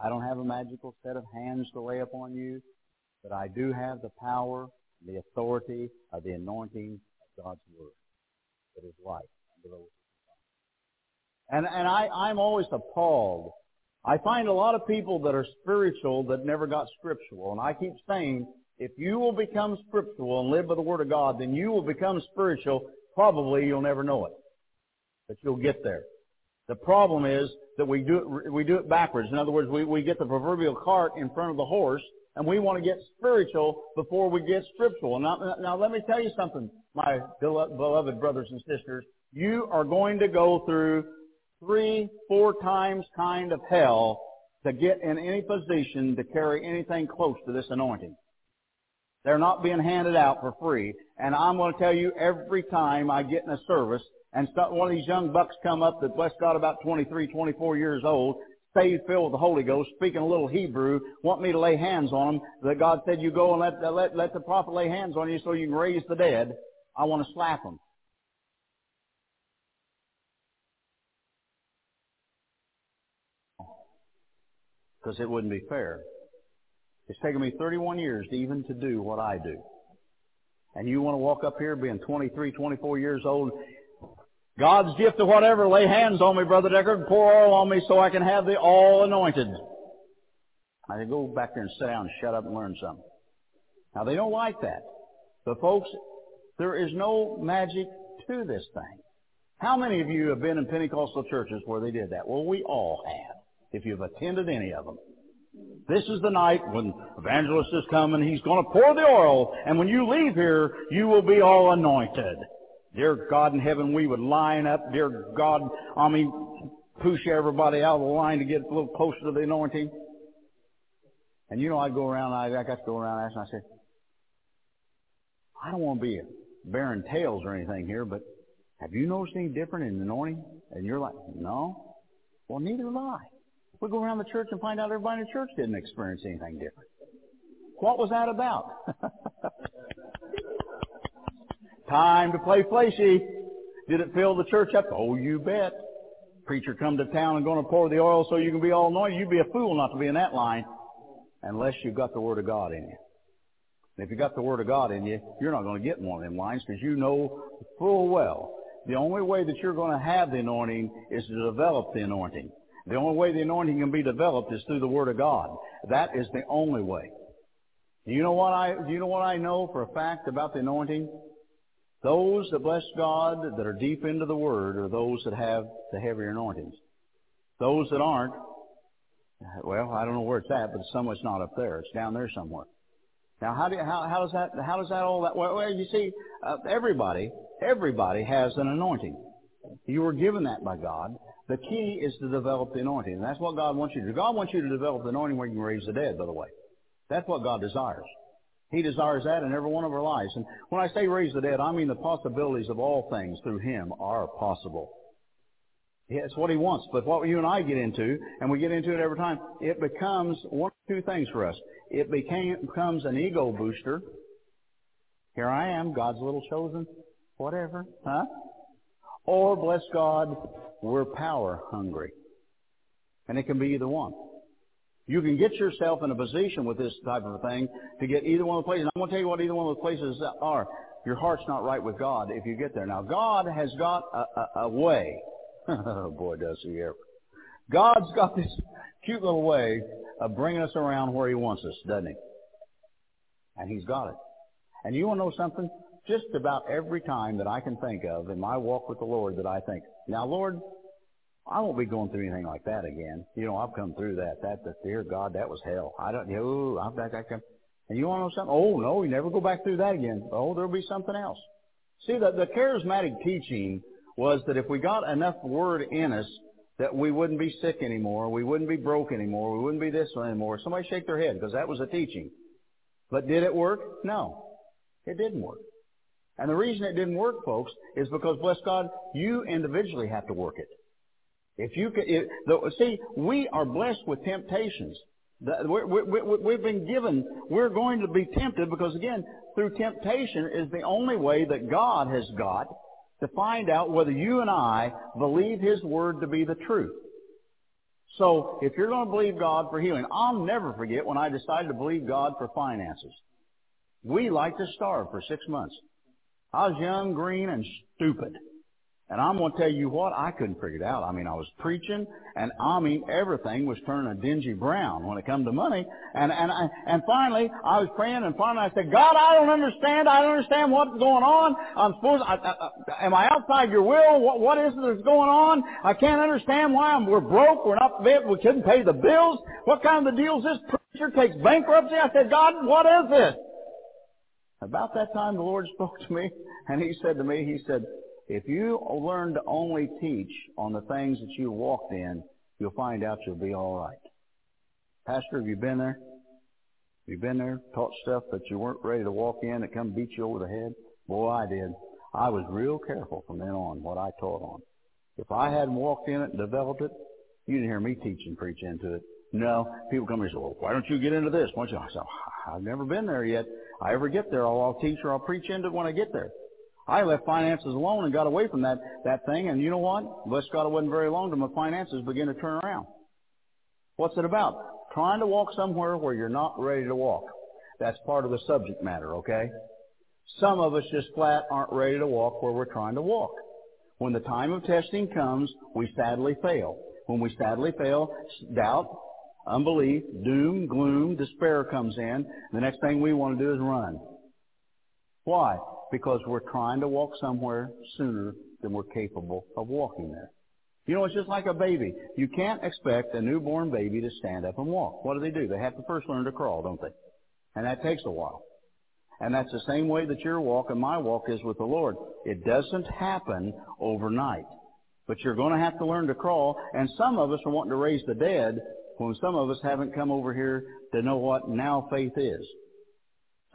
I don't have a magical set of hands to lay upon you, but I do have the power, the authority of the anointing of God's Word that is life And, and I, I'm always appalled. I find a lot of people that are spiritual that never got scriptural. And I keep saying, if you will become scriptural and live by the Word of God, then you will become spiritual. Probably you'll never know it. But you'll get there. The problem is that we do it, we do it backwards. In other words, we, we get the proverbial cart in front of the horse and we want to get spiritual before we get scriptural. Now, now let me tell you something, my beloved brothers and sisters. You are going to go through three, four times kind of hell to get in any position to carry anything close to this anointing. They're not being handed out for free. And I'm going to tell you every time I get in a service and one of these young bucks come up that bless God about 23, 24 years old, saved, filled with the Holy Ghost, speaking a little Hebrew, want me to lay hands on them, that God said you go and let, let, let the prophet lay hands on you so you can raise the dead. I want to slap them. Because it wouldn't be fair. It's taken me 31 years even to do what I do. And you want to walk up here being 23, 24 years old. God's gift of whatever, lay hands on me, Brother Deckard, pour oil on me so I can have the all anointed. I said, go back there and sit down and shut up and learn something. Now they don't like that. But folks, there is no magic to this thing. How many of you have been in Pentecostal churches where they did that? Well, we all have, if you've attended any of them. This is the night when evangelist is coming. He's going to pour the oil. And when you leave here, you will be all anointed. Dear God in heaven, we would line up. Dear God, I mean, push everybody out of the line to get a little closer to the anointing. And you know, I'd go around, I, I got to go around and I said, I don't want to be bearing tales or anything here, but have you noticed anything different in the anointing? And you're like, no. Well, neither have I. We go around the church and find out everybody in the church didn't experience anything different. What was that about? Time to play fleshy. Did it fill the church up? Oh, you bet. Preacher come to town and going to pour the oil so you can be all anointed. You'd be a fool not to be in that line unless you've got the Word of God in you. And if you got the Word of God in you, you're not going to get in one of them lines because you know full well the only way that you're going to have the anointing is to develop the anointing. The only way the anointing can be developed is through the Word of God. That is the only way. Do you know what I, do you know what I know for a fact about the anointing? Those that bless God that are deep into the Word are those that have the heavier anointings. Those that aren't, well, I don't know where it's at, but somewhere it's not up there. It's down there somewhere. Now, how do how, how does that how does that all that? Well, well you see, uh, everybody everybody has an anointing. You were given that by God. The key is to develop the anointing. And that's what God wants you to do. God wants you to develop the anointing where you can raise the dead, by the way. That's what God desires. He desires that in every one of our lives. And when I say raise the dead, I mean the possibilities of all things through Him are possible. It's what He wants. But what you and I get into, and we get into it every time, it becomes one of two things for us. It became, becomes an ego booster. Here I am, God's little chosen, whatever, huh? Or, bless God, we're power hungry. And it can be either one. You can get yourself in a position with this type of thing to get either one of the places. And I'm going to tell you what either one of the places are. Your heart's not right with God if you get there. Now, God has got a, a, a way. oh, boy, does he ever. God's got this cute little way of bringing us around where He wants us, doesn't He? And He's got it. And you want to know something? Just about every time that I can think of in my walk with the Lord that I think, now, Lord, I won't be going through anything like that again. You know, I've come through that. That, that dear God, that was hell. I don't, oh, I've got that. And you want to know something? Oh, no, you never go back through that again. Oh, there'll be something else. See, the, the charismatic teaching was that if we got enough word in us, that we wouldn't be sick anymore, we wouldn't be broke anymore, we wouldn't be this anymore. Somebody shake their head because that was a teaching. But did it work? No. It didn't work. And the reason it didn't work, folks, is because, bless God, you individually have to work it. If you could, if, see, we are blessed with temptations. We, we've been given, we're going to be tempted because again, through temptation is the only way that God has got to find out whether you and I believe His Word to be the truth. So, if you're going to believe God for healing, I'll never forget when I decided to believe God for finances. We like to starve for six months. I was young, green, and stupid. And I'm going to tell you what, I couldn't figure it out. I mean, I was preaching, and I mean, everything was turning a dingy brown when it come to money. And and and finally, I was praying, and finally I said, God, I don't understand. I don't understand what's going on. I'm supposed, I, I, am I outside Your will? What what is it that's going on? I can't understand why I'm, we're broke. We're not fit. We couldn't pay the bills. What kind of a deal is this? Preacher takes bankruptcy. I said, God, what is this? About that time, the Lord spoke to me, and He said to me, He said, if you learn to only teach on the things that you walked in, you'll find out you'll be all right. Pastor, have you been there? You've been there, taught stuff that you weren't ready to walk in that come beat you over the head? Boy, I did. I was real careful from then on what I taught on. If I hadn't walked in it and developed it, you didn't hear me teach and preach into it. No, people come and say, well, why don't you get into this? Why don't you? I said, I've never been there yet. I ever get there, I'll, I'll teach or I'll preach into it when I get there. I left finances alone and got away from that, that thing, and you know what? Bless God, it wasn't very long till my finances began to turn around. What's it about? Trying to walk somewhere where you're not ready to walk. That's part of the subject matter, okay? Some of us just flat aren't ready to walk where we're trying to walk. When the time of testing comes, we sadly fail. When we sadly fail, doubt, unbelief, doom, gloom, despair comes in. The next thing we want to do is run. Why? Because we're trying to walk somewhere sooner than we're capable of walking there. You know, it's just like a baby. You can't expect a newborn baby to stand up and walk. What do they do? They have to first learn to crawl, don't they? And that takes a while. And that's the same way that your walk and my walk is with the Lord. It doesn't happen overnight. But you're going to have to learn to crawl. And some of us are wanting to raise the dead when some of us haven't come over here to know what now faith is.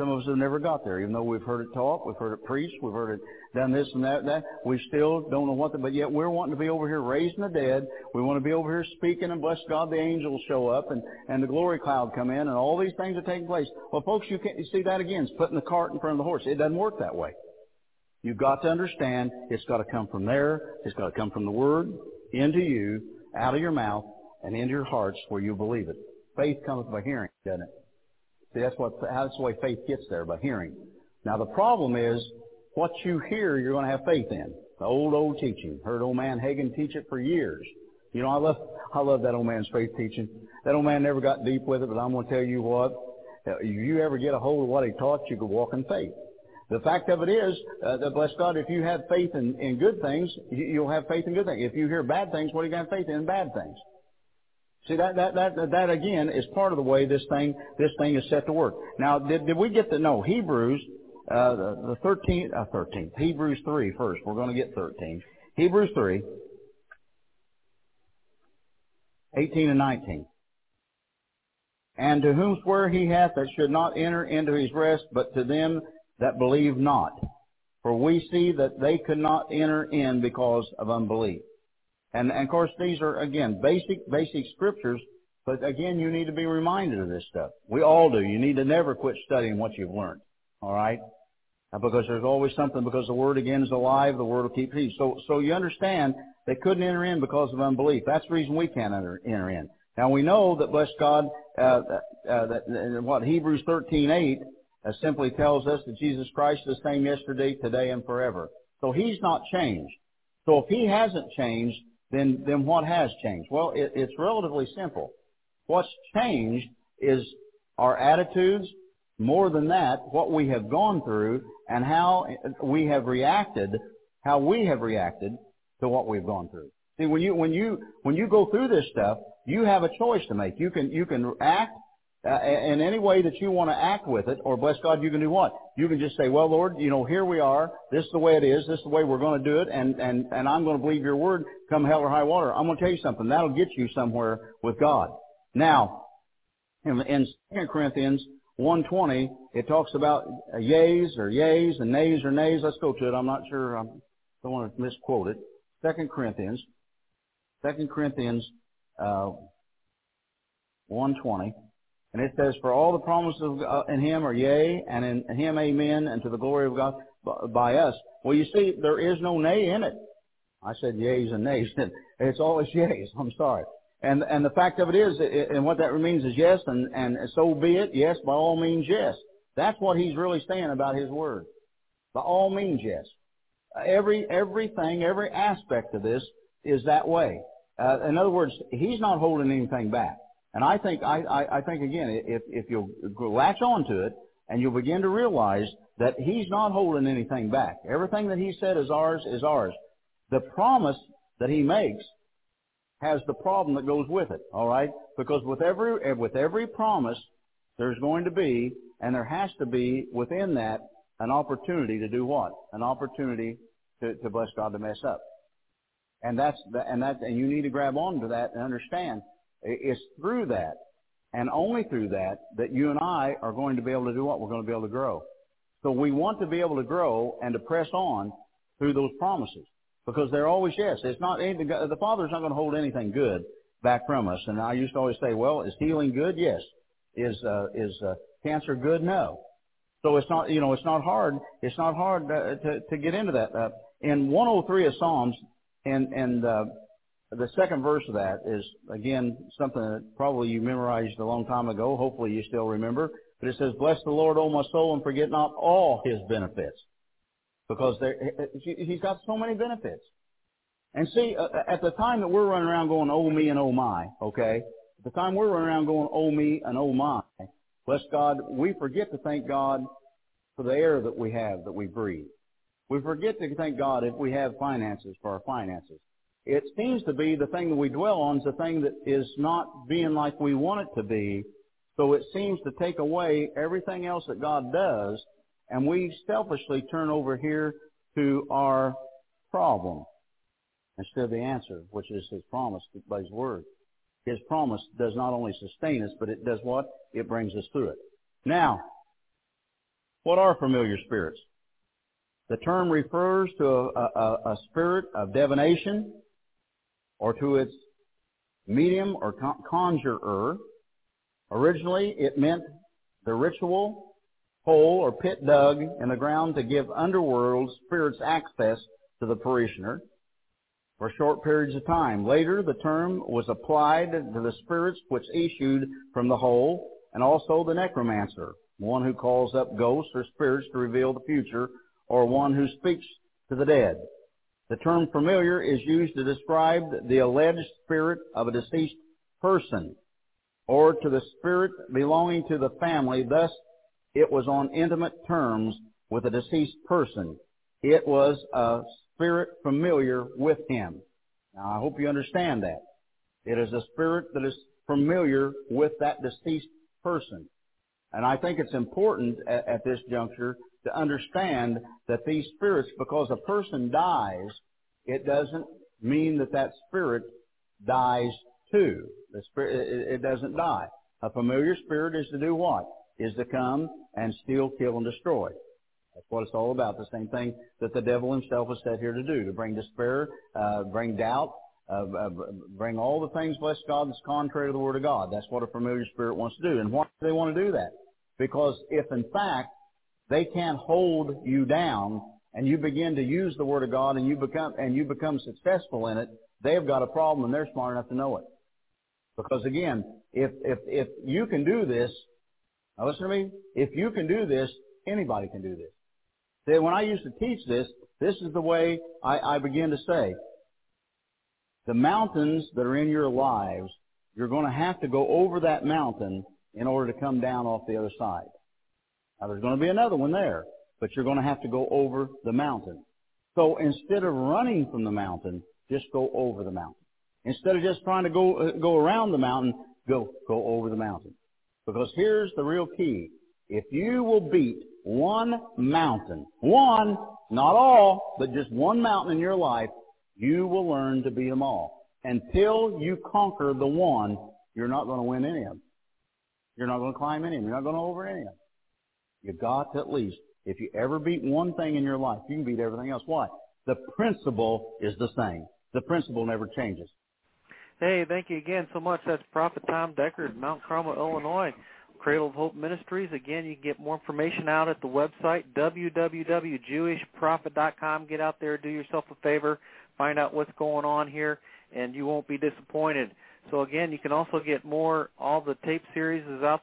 Some of us have never got there, even though we've heard it taught, we've heard it preached, we've heard it done this and that, that. We still don't know what, the, but yet we're wanting to be over here raising the dead. We want to be over here speaking and bless God, the angels show up and, and the glory cloud come in and all these things are taking place. Well, folks, you can't, you see that again. It's putting the cart in front of the horse. It doesn't work that way. You've got to understand it's got to come from there. It's got to come from the Word into you, out of your mouth, and into your hearts where you believe it. Faith comes by hearing, doesn't it? See, that's what, that's the way faith gets there, by hearing. Now the problem is, what you hear, you're going to have faith in. The old, old teaching. Heard old man Hagin teach it for years. You know, I love, I love that old man's faith teaching. That old man never got deep with it, but I'm going to tell you what, if you ever get a hold of what he taught, you could walk in faith. The fact of it is, uh, that bless God, if you have faith in, in good things, you'll have faith in good things. If you hear bad things, what are you going to have faith in? Bad things. See that that that that again is part of the way this thing this thing is set to work. Now, did we get to know Hebrews uh, the, the 13th uh, 13th Hebrews three first? We're going to get 13. Hebrews three. 18 and 19. And to whom swear he hath that should not enter into his rest, but to them that believe not. For we see that they could not enter in because of unbelief. And, and of course, these are, again, basic, basic scriptures, but again, you need to be reminded of this stuff. We all do. You need to never quit studying what you've learned. All right? Because there's always something, because the Word again is alive, the Word will keep peace. So, so you understand, they couldn't enter in because of unbelief. That's the reason we can't enter, enter in. Now we know that, bless God, uh, uh, that, uh, what Hebrews 13:8 uh, simply tells us that Jesus Christ is the same yesterday, today, and forever. So He's not changed. So if He hasn't changed, then, then what has changed? Well, it, it's relatively simple. What's changed is our attitudes, more than that, what we have gone through and how we have reacted, how we have reacted to what we've gone through. See, when you, when you, when you go through this stuff, you have a choice to make. You can, you can act in any way that you want to act with it, or bless God, you can do what? You can just say, well, Lord, you know, here we are. This is the way it is. This is the way we're going to do it, and, and, and I'm going to believe your word come hell or high water. I'm going to tell you something. That'll get you somewhere with God. Now, in, in 2 Corinthians 1.20, it talks about yays or yays and nays or nays. Let's go to it. I'm not sure. I don't want to misquote it. 2 Corinthians, 2 Corinthians uh, 1.20. And it says, for all the promises in him are yea, and in him amen, and to the glory of God by us. Well, you see, there is no nay in it. I said yeas and nays. And it's always yeas. I'm sorry. And and the fact of it is, and what that means is yes, and and so be it. Yes, by all means, yes. That's what he's really saying about his word. By all means, yes. Every everything, every aspect of this is that way. Uh, in other words, he's not holding anything back. And I think I, I, I think again, if if you'll latch on to it and you'll begin to realize that he's not holding anything back. Everything that he said is ours is ours. The promise that he makes has the problem that goes with it. All right, because with every eh, with every promise, there's going to be and there has to be within that an opportunity to do what? An opportunity to, to bless God to mess up. And that's the, and that and you need to grab on to that and understand it's through that and only through that that you and I are going to be able to do what? We're going to be able to grow. So we want to be able to grow and to press on through those promises because they're always yes. It's not anything. The Father's not going to hold anything good back from us. And I used to always say, well, is healing good? Yes. Is uh, is uh, cancer good? No. So it's not you know it's not hard. It's not hard to to, to get into that. Uh, in 103 of Psalms, and and uh, the second verse of that is again something that probably you memorized a long time ago. Hopefully you still remember. But it says, "Bless the Lord, O my soul, and forget not all His benefits." because he's got so many benefits. And see, uh, uh, at the time that we're running around going, oh me and oh my, okay? At the time we're running around going, oh me and oh my, bless God, we forget to thank God for the air that we have, that we breathe. We forget to thank God if we have finances for our finances. It seems to be the thing that we dwell on is the thing that is not being like we want it to be. So it seems to take away everything else that God does and we selfishly turn over here to our problem instead of the answer, which is His promise by His Word. His promise does not only sustain us, but it does what? It brings us through it. Now, what are familiar spirits? The term refers to a, a, a spirit of divination or to its medium or conjurer. Originally, it meant the ritual hole or pit dug in the ground to give underworld spirits access to the parishioner for short periods of time. Later, the term was applied to the spirits which issued from the hole and also the necromancer, one who calls up ghosts or spirits to reveal the future, or one who speaks to the dead. The term familiar is used to describe the alleged spirit of a deceased person or to the spirit belonging to the family, thus it was on intimate terms with a deceased person. It was a spirit familiar with him. Now, I hope you understand that. It is a spirit that is familiar with that deceased person. And I think it's important at, at this juncture to understand that these spirits, because a person dies, it doesn't mean that that spirit dies too. The spirit, it, it doesn't die. A familiar spirit is to do what? is to come and steal, kill, and destroy. That's what it's all about. The same thing that the devil himself was set here to do, to bring despair, uh, bring doubt, uh, uh, bring all the things, bless God, that's contrary to the Word of God. That's what a familiar spirit wants to do. And why do they want to do that? Because if in fact they can't hold you down and you begin to use the Word of God and you become, and you become successful in it, they've got a problem and they're smart enough to know it. Because again, if, if, if you can do this, now listen to me. If you can do this, anybody can do this. See, when I used to teach this, this is the way I, I begin to say. The mountains that are in your lives, you're going to have to go over that mountain in order to come down off the other side. Now there's going to be another one there, but you're going to have to go over the mountain. So instead of running from the mountain, just go over the mountain. Instead of just trying to go uh, go around the mountain, go go over the mountain. Because here's the real key. If you will beat one mountain, one, not all, but just one mountain in your life, you will learn to beat them all. Until you conquer the one, you're not going to win any of them. You're not going to climb any of them. You're not going to over any of them. You've got to at least, if you ever beat one thing in your life, you can beat everything else. Why? The principle is the same. The principle never changes. Hey, thank you again so much. That's Prophet Tom Deckard, Mount Carmel, Illinois. Cradle of Hope Ministries. Again, you can get more information out at the website, www.jewishprophet.com. Get out there, do yourself a favor, find out what's going on here, and you won't be disappointed. So again, you can also get more, all the tape series is out